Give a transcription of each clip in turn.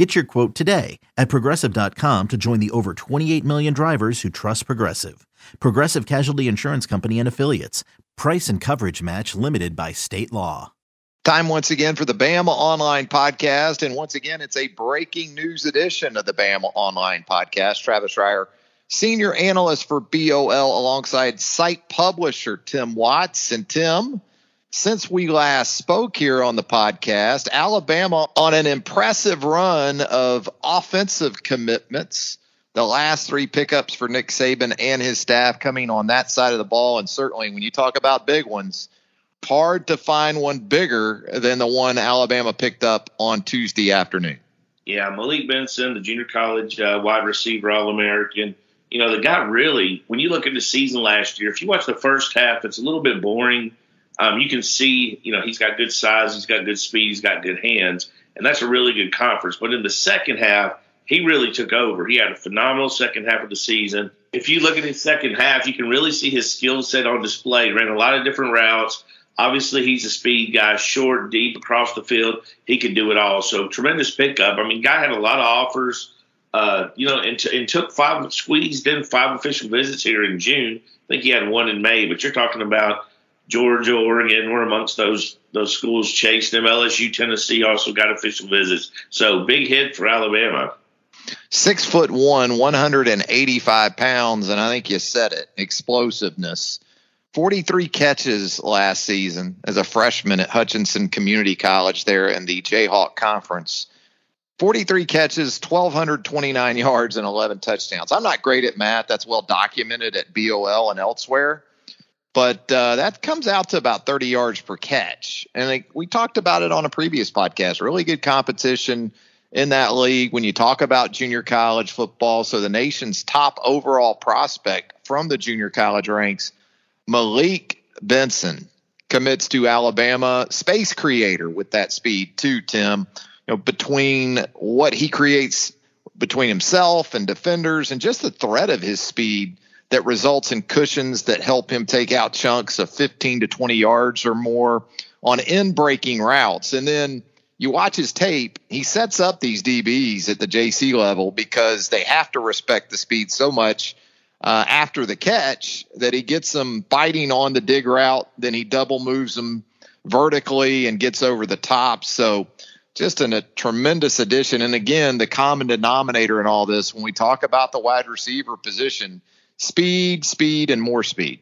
Get your quote today at progressive.com to join the over 28 million drivers who trust Progressive. Progressive Casualty Insurance Company and Affiliates. Price and coverage match limited by state law. Time once again for the Bama Online Podcast. And once again, it's a breaking news edition of the Bama Online Podcast. Travis Reier, senior analyst for BOL, alongside site publisher Tim Watts. And Tim, since we last spoke here on the podcast, Alabama on an impressive run of offensive commitments. The last three pickups for Nick Saban and his staff coming on that side of the ball. And certainly when you talk about big ones, hard to find one bigger than the one Alabama picked up on Tuesday afternoon. Yeah, Malik Benson, the junior college uh, wide receiver, All American. You know, the guy really, when you look at the season last year, if you watch the first half, it's a little bit boring um, you can see, you know, he's got good size, he's got good speed, he's got good hands, and that's a really good conference. But in the second half, he really took over. He had a phenomenal second half of the season. If you look at his second half, you can really see his skill set on display. He ran a lot of different routes. Obviously, he's a speed guy, short, deep across the field. He can do it all. So tremendous pickup. I mean, guy had a lot of offers. Uh, you know, and, t- and took five, squeezed in five official visits here in June. I think he had one in May, but you're talking about Georgia, Oregon were amongst those those schools chased them. LSU, Tennessee also got official visits. So big hit for Alabama. Six foot one, 185 pounds, and I think you said it explosiveness. 43 catches last season as a freshman at Hutchinson Community College there in the Jayhawk Conference. 43 catches, 1,229 yards, and 11 touchdowns. I'm not great at math. That's well documented at BOL and elsewhere but uh, that comes out to about 30 yards per catch. And like, we talked about it on a previous podcast. Really good competition in that league when you talk about junior college football. So the nation's top overall prospect from the junior college ranks, Malik Benson, commits to Alabama. Space creator with that speed too, Tim. You know, between what he creates between himself and defenders and just the threat of his speed – that results in cushions that help him take out chunks of 15 to 20 yards or more on in breaking routes. And then you watch his tape, he sets up these DBs at the JC level because they have to respect the speed so much uh, after the catch that he gets them biting on the dig route. Then he double moves them vertically and gets over the top. So just an, a tremendous addition. And again, the common denominator in all this, when we talk about the wide receiver position, speed, speed, and more speed.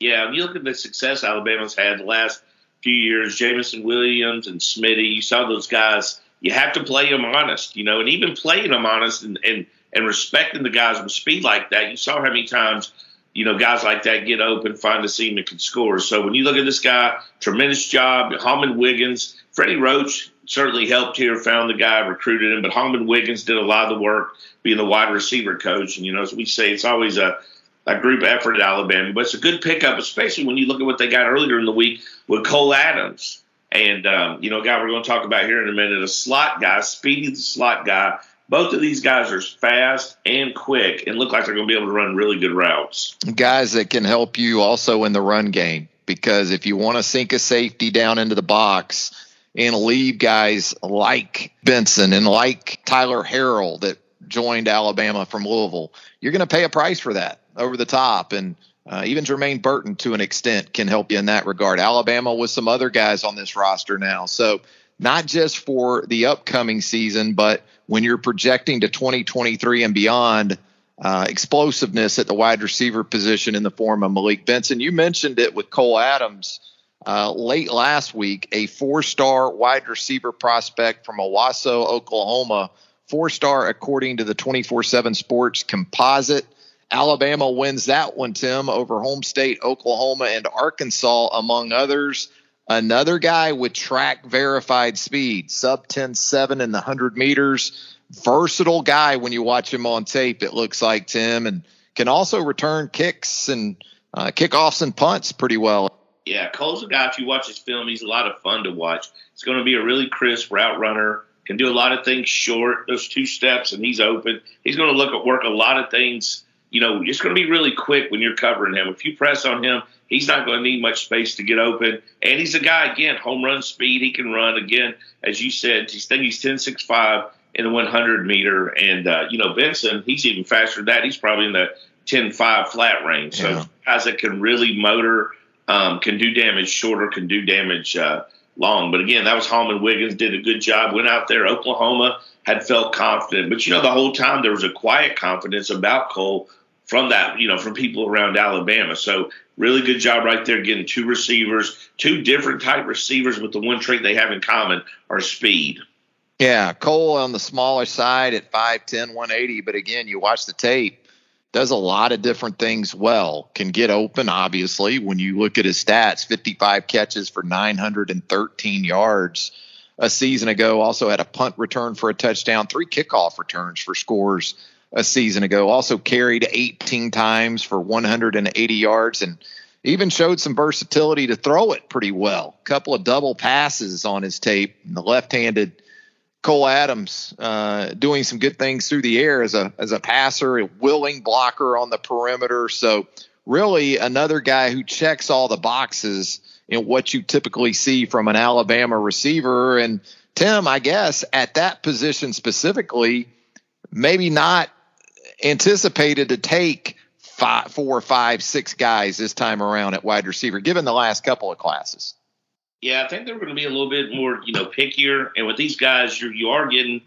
Yeah, you look at the success Alabama's had the last few years, Jameson Williams and Smitty, you saw those guys. You have to play them honest, you know, and even playing them honest and, and, and respecting the guys with speed like that. You saw how many times, you know, guys like that get open, find a seam and can score. So when you look at this guy, tremendous job. Holmon Wiggins, Freddie Roach certainly helped here, found the guy, recruited him. But Holmon Wiggins did a lot of the work being the wide receiver coach. And, you know, as we say, it's always a, a group effort at Alabama. But it's a good pickup, especially when you look at what they got earlier in the week with Cole Adams. And, um, you know, a guy we're going to talk about here in a minute, a slot guy, speedy the slot guy. Both of these guys are fast and quick and look like they're going to be able to run really good routes. Guys that can help you also in the run game because if you want to sink a safety down into the box – and leave guys like Benson and like Tyler Harrell that joined Alabama from Louisville. You're going to pay a price for that over the top. And uh, even Jermaine Burton, to an extent, can help you in that regard. Alabama with some other guys on this roster now. So, not just for the upcoming season, but when you're projecting to 2023 and beyond, uh, explosiveness at the wide receiver position in the form of Malik Benson. You mentioned it with Cole Adams uh, late last week, a four star wide receiver prospect from Owasso, Oklahoma. Four star according to the 24 7 Sports composite. Alabama wins that one, Tim, over Home State, Oklahoma, and Arkansas, among others. Another guy with track verified speed, sub 10 7 in the 100 meters. Versatile guy when you watch him on tape, it looks like, Tim, and can also return kicks and uh, kickoffs and punts pretty well. Yeah, Cole's a guy. If you watch his film, he's a lot of fun to watch. He's going to be a really crisp route runner. Can do a lot of things short, those two steps, and he's open. He's going to look at work a lot of things. You know, it's going to be really quick when you're covering him. If you press on him, he's not going to need much space to get open. And he's a guy again, home run speed. He can run again, as you said. He's think he's 10 6 5 in the 100 meter. And, uh, you know, Benson, he's even faster than that. He's probably in the 10 5 flat range. So yeah. guys that can really motor, um, can do damage shorter, can do damage uh, long. But again, that was Holmon Wiggins, did a good job, went out there. Oklahoma had felt confident. But, you know, the whole time there was a quiet confidence about Cole from that, you know, from people around Alabama. So really good job right there getting two receivers, two different type receivers, but the one trait they have in common are speed. Yeah, Cole on the smaller side at 5'10, 180. But again, you watch the tape, does a lot of different things well. Can get open, obviously. When you look at his stats, 55 catches for 913 yards a season ago. Also had a punt return for a touchdown, three kickoff returns for scores a season ago. Also carried 18 times for 180 yards and even showed some versatility to throw it pretty well. A couple of double passes on his tape. And the left-handed Cole Adams uh, doing some good things through the air as a as a passer, a willing blocker on the perimeter. So really another guy who checks all the boxes in what you typically see from an Alabama receiver. And Tim, I guess at that position specifically, maybe not anticipated to take five, four, five, six guys this time around at wide receiver, given the last couple of classes. Yeah, I think they're going to be a little bit more, you know, pickier. And with these guys, you're, you are getting,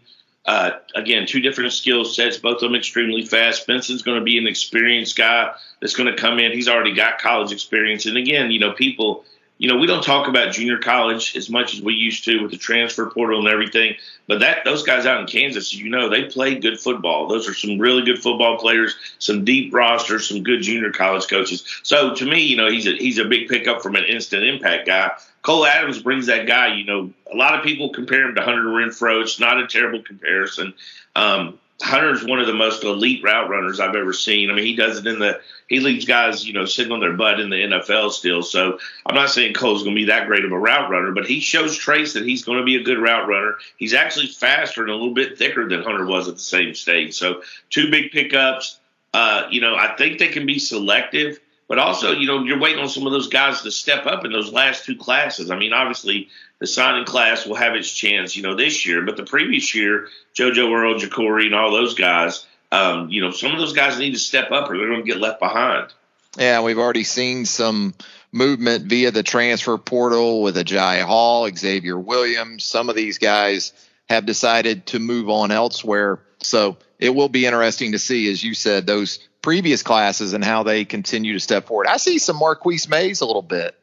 uh, again, two different skill sets, both of them extremely fast. Benson's going to be an experienced guy that's going to come in. He's already got college experience. And again, you know, people, you know, we don't talk about junior college as much as we used to with the transfer portal and everything. But that those guys out in Kansas, you know, they play good football. Those are some really good football players, some deep rosters, some good junior college coaches. So to me, you know, he's a he's a big pickup from an instant impact guy. Cole Adams brings that guy. You know, a lot of people compare him to Hunter Renfrow. It's not a terrible comparison. Um, Hunter's one of the most elite route runners I've ever seen. I mean, he does it in the he leaves guys, you know, sitting on their butt in the NFL still. So I'm not saying Cole's going to be that great of a route runner, but he shows trace that he's going to be a good route runner. He's actually faster and a little bit thicker than Hunter was at the same stage. So two big pickups. Uh, you know, I think they can be selective. But also, you know, you're waiting on some of those guys to step up in those last two classes. I mean, obviously, the signing class will have its chance, you know, this year. But the previous year, JoJo Earle, Jacorey, and all those guys, um, you know, some of those guys need to step up or they're going to get left behind. Yeah, we've already seen some movement via the transfer portal with Agiye Hall, Xavier Williams. Some of these guys have decided to move on elsewhere. So it will be interesting to see, as you said, those previous classes and how they continue to step forward. I see some Marquis Maze a little bit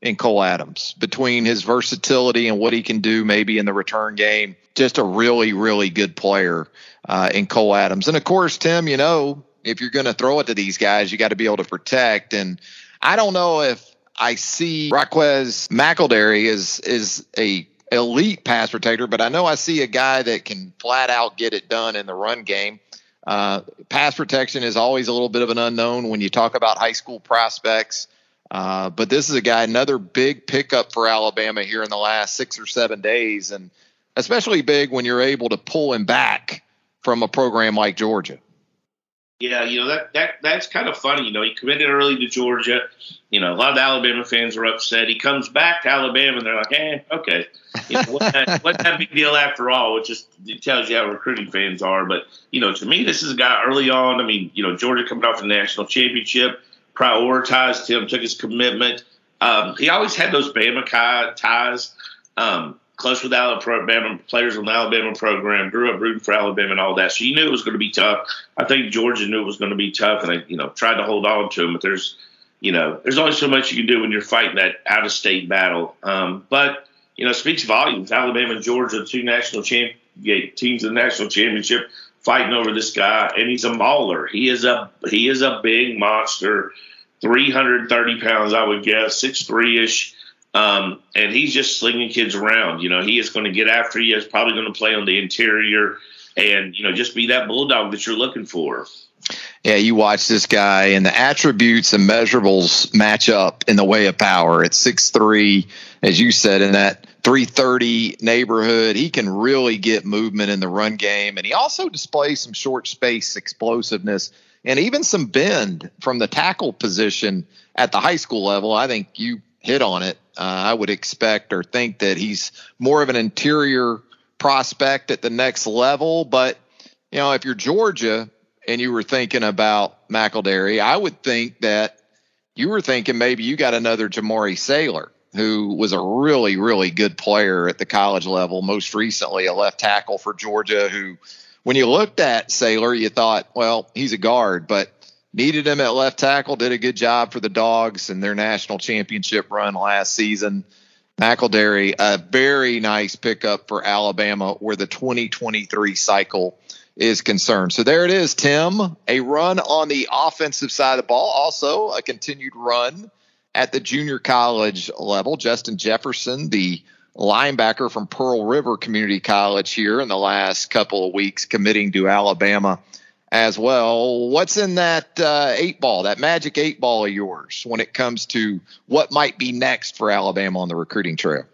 in Cole Adams between his versatility and what he can do maybe in the return game. Just a really, really good player uh, in Cole Adams. And of course, Tim, you know, if you're going to throw it to these guys, you got to be able to protect. And I don't know if I see RyQueze McElderry is is a elite pass protector, but I know I see a guy that can flat out get it done in the run game. Uh, pass protection is always a little bit of an unknown when you talk about high school prospects. Uh, but this is a guy, another big pickup for Alabama here in the last six or seven days, and especially big when you're able to pull him back from a program like Georgia. Yeah, you know that that that's kind of funny. You know, he committed early to Georgia. You know, a lot of Alabama fans are upset. He comes back to Alabama, and they're like, "Eh, okay, you know, what that, what that big deal after all?" It just it tells you how recruiting fans are. But you know, to me, this is a guy early on. I mean, you know, Georgia coming off the national championship, prioritized him, took his commitment. Um, he always had those Bama ties. Um, close with Alabama players on the Alabama program, grew up rooting for Alabama and all that. So you knew it was going to be tough. I think Georgia knew it was going to be tough, and they, you know, tried to hold on to him. But there's, you know, there's only so much you can do when you're fighting that out of state battle. Um, but you know, speaks volumes. Alabama and Georgia, two national champ teams in the national championship, fighting over this guy, and he's a mauler. He is a he is a big monster, 330 pounds, I would guess, six three ish um, and he's just slinging kids around. You know, he is going to get after you. He's probably going to play on the interior and, you know, just be that bulldog that you're looking for. Yeah, you watch this guy, and the attributes and measurables match up in the way of power. At six three, as you said, in that 330 neighborhood, he can really get movement in the run game, and he also displays some short space explosiveness and even some bend from the tackle position at the high school level. I think you hit on it. Uh, I would expect or think that he's more of an interior prospect at the next level, but you know, if you're Georgia and you were thinking about McElderry, I would think that you were thinking maybe you got another Jamaree Salyer, who was a really, really good player at the college level. Most recently, a left tackle for Georgia, who, when you looked at Salyer, you thought, well, he's a guard, but needed him at left tackle, did a good job for the Dogs in their national championship run last season. McElderry, a very nice pickup for Alabama, where the 2023 cycle is concerned. So there it is, Tim. A run on the offensive side of the ball. Also, a continued run at the junior college level. Justin Jefferson, the linebacker from Pearl River Community College here in the last couple of weeks, committing to Alabama as well. What's in that uh, eight ball, that magic eight ball of yours, when it comes to what might be next for Alabama on the recruiting trail?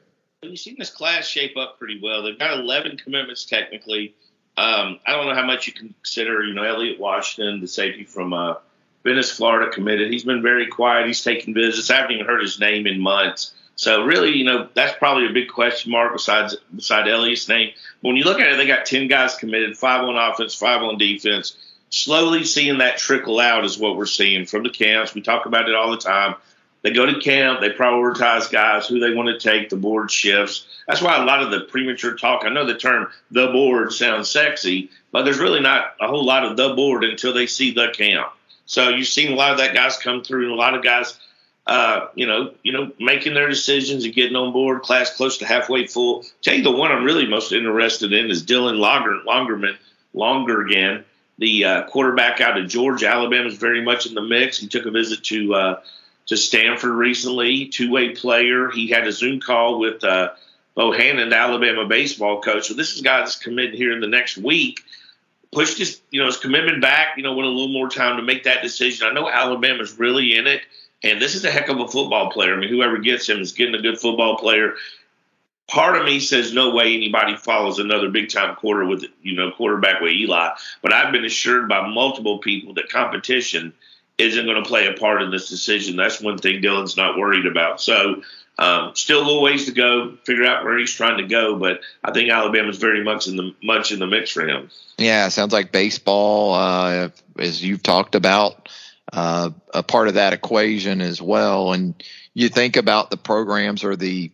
You've seen this class shape up pretty well. They've got 11 commitments technically. Um, I don't know how much you consider, you know, Elliot Washington, the safety from uh, Venice, Florida, committed. He's been very quiet. He's taken visits. I haven't even heard his name in months. So really, you know, that's probably a big question mark besides beside Elliot's name. But when you look at it, they got ten guys committed, five on offense, five on defense. Slowly seeing that trickle out is what we're seeing from the camps. We talk about it all the time. They go to camp, they prioritize guys who they want to take, the board shifts. That's why a lot of the premature talk, I know the term the board sounds sexy, but there's really not a whole lot of the board until they see the camp. So you've seen a lot of that guys come through and a lot of guys uh, you know, you know, making their decisions and getting on board. Class close to halfway full. Tell you the one I'm really most interested in is Dylan Longer, Longerman, Longer again, the uh, quarterback out of Georgia. Alabama is very much in the mix. He took a visit to uh, to Stanford recently, two way player. He had a Zoom call with uh, Bohannon, the Alabama baseball coach. So this is a guy that's committing here in the next week. Pushed his, you know, his commitment back. You know, went a little more time to make that decision. I know Alabama's really in it, and this is a heck of a football player. I mean, whoever gets him is getting a good football player. Part of me says no way anybody follows another big time quarter with you know quarterback with Eli, but I've been assured by multiple people that competition isn't going to play a part in this decision. That's one thing Dylan's not worried about. So, um, still a little ways to go, figure out where he's trying to go, but I think Alabama's very much in the much in the mix for him. Yeah, sounds like baseball, uh, as you've talked about, uh, a part of that equation as well. And you think about the programs or the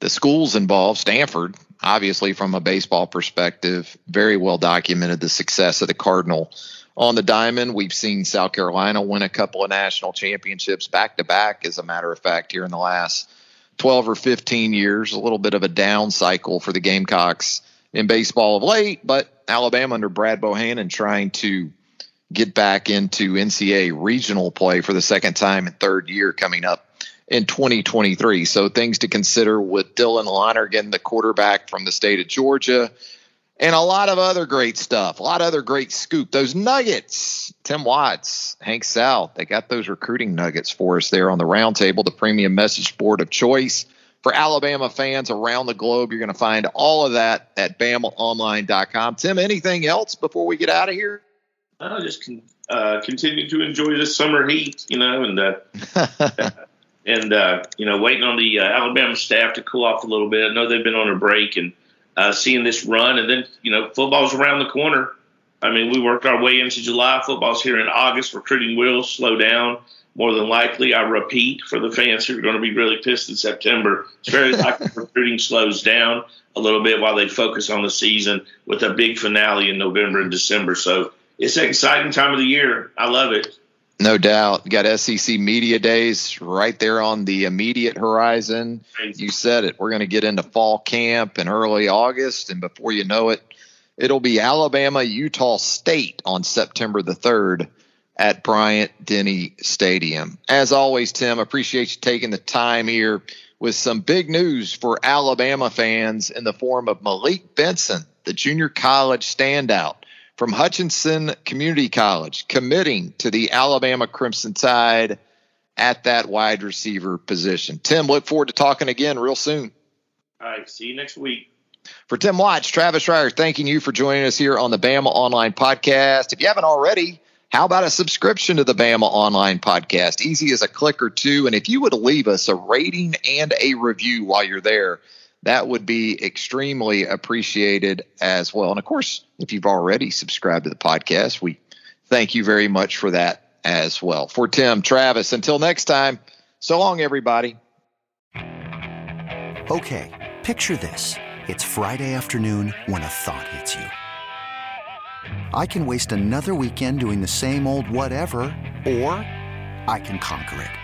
the schools involved. Stanford, obviously, from a baseball perspective, very well documented the success of the Cardinal on the diamond. We've seen South Carolina win a couple of national championships back to back, as a matter of fact, here in the last 12 or 15 years. A little bit of a down cycle for the Gamecocks in baseball of late, but Alabama under Brad Bohannon trying to get back into NCAA regional play for the second time in third year coming up in 2023. So things to consider with Dylan Lonergan, the quarterback from the state of Georgia and a lot of other great stuff. A lot of other great scoop. Those nuggets, Tim Watts, Hank South, they got those recruiting nuggets for us there on the roundtable, the premium message board of choice for Alabama fans around the globe. You're going to find all of that at BamaOnline.com. Tim, anything else before we get out of here? I'll just uh, continue to enjoy the summer heat, you know, and uh, and uh, you know, waiting on the uh, Alabama staff to cool off a little bit. I know they've been on a break and uh, seeing this run, and then you know football's around the corner. I mean, we worked our way into July. Football's here in August. Recruiting will slow down more than likely. I repeat for the fans who are going to be really pissed in September. It's very likely recruiting slows down a little bit while they focus on the season with a big finale in November and December. So it's an exciting time of the year. I love it. No doubt. got SEC Media Days right there on the immediate horizon. You said it. We're going to get into fall camp in early August. And before you know it, it'll be Alabama, Utah State on September the 3rd at Bryant Denny Stadium. As always, Tim, appreciate you taking the time here with some big news for Alabama fans in the form of Malik Benson, the junior college standout from Hutchinson Community College, committing to the Alabama Crimson Tide at that wide receiver position. Tim, look forward to talking again real soon. All right. See you next week. For Tim Watts, Travis Reier, thanking you for joining us here on the Bama Online Podcast. If you haven't already, how about a subscription to the Bama Online Podcast? Easy as a click or two. And if you would leave us a rating and a review while you're there, that would be extremely appreciated as well. And of course, if you've already subscribed to the podcast, we thank you very much for that as well. For Tim, Travis, until next time, so long, everybody. Okay, picture this. It's Friday afternoon when a thought hits you. I can waste another weekend doing the same old whatever, or I can conquer it.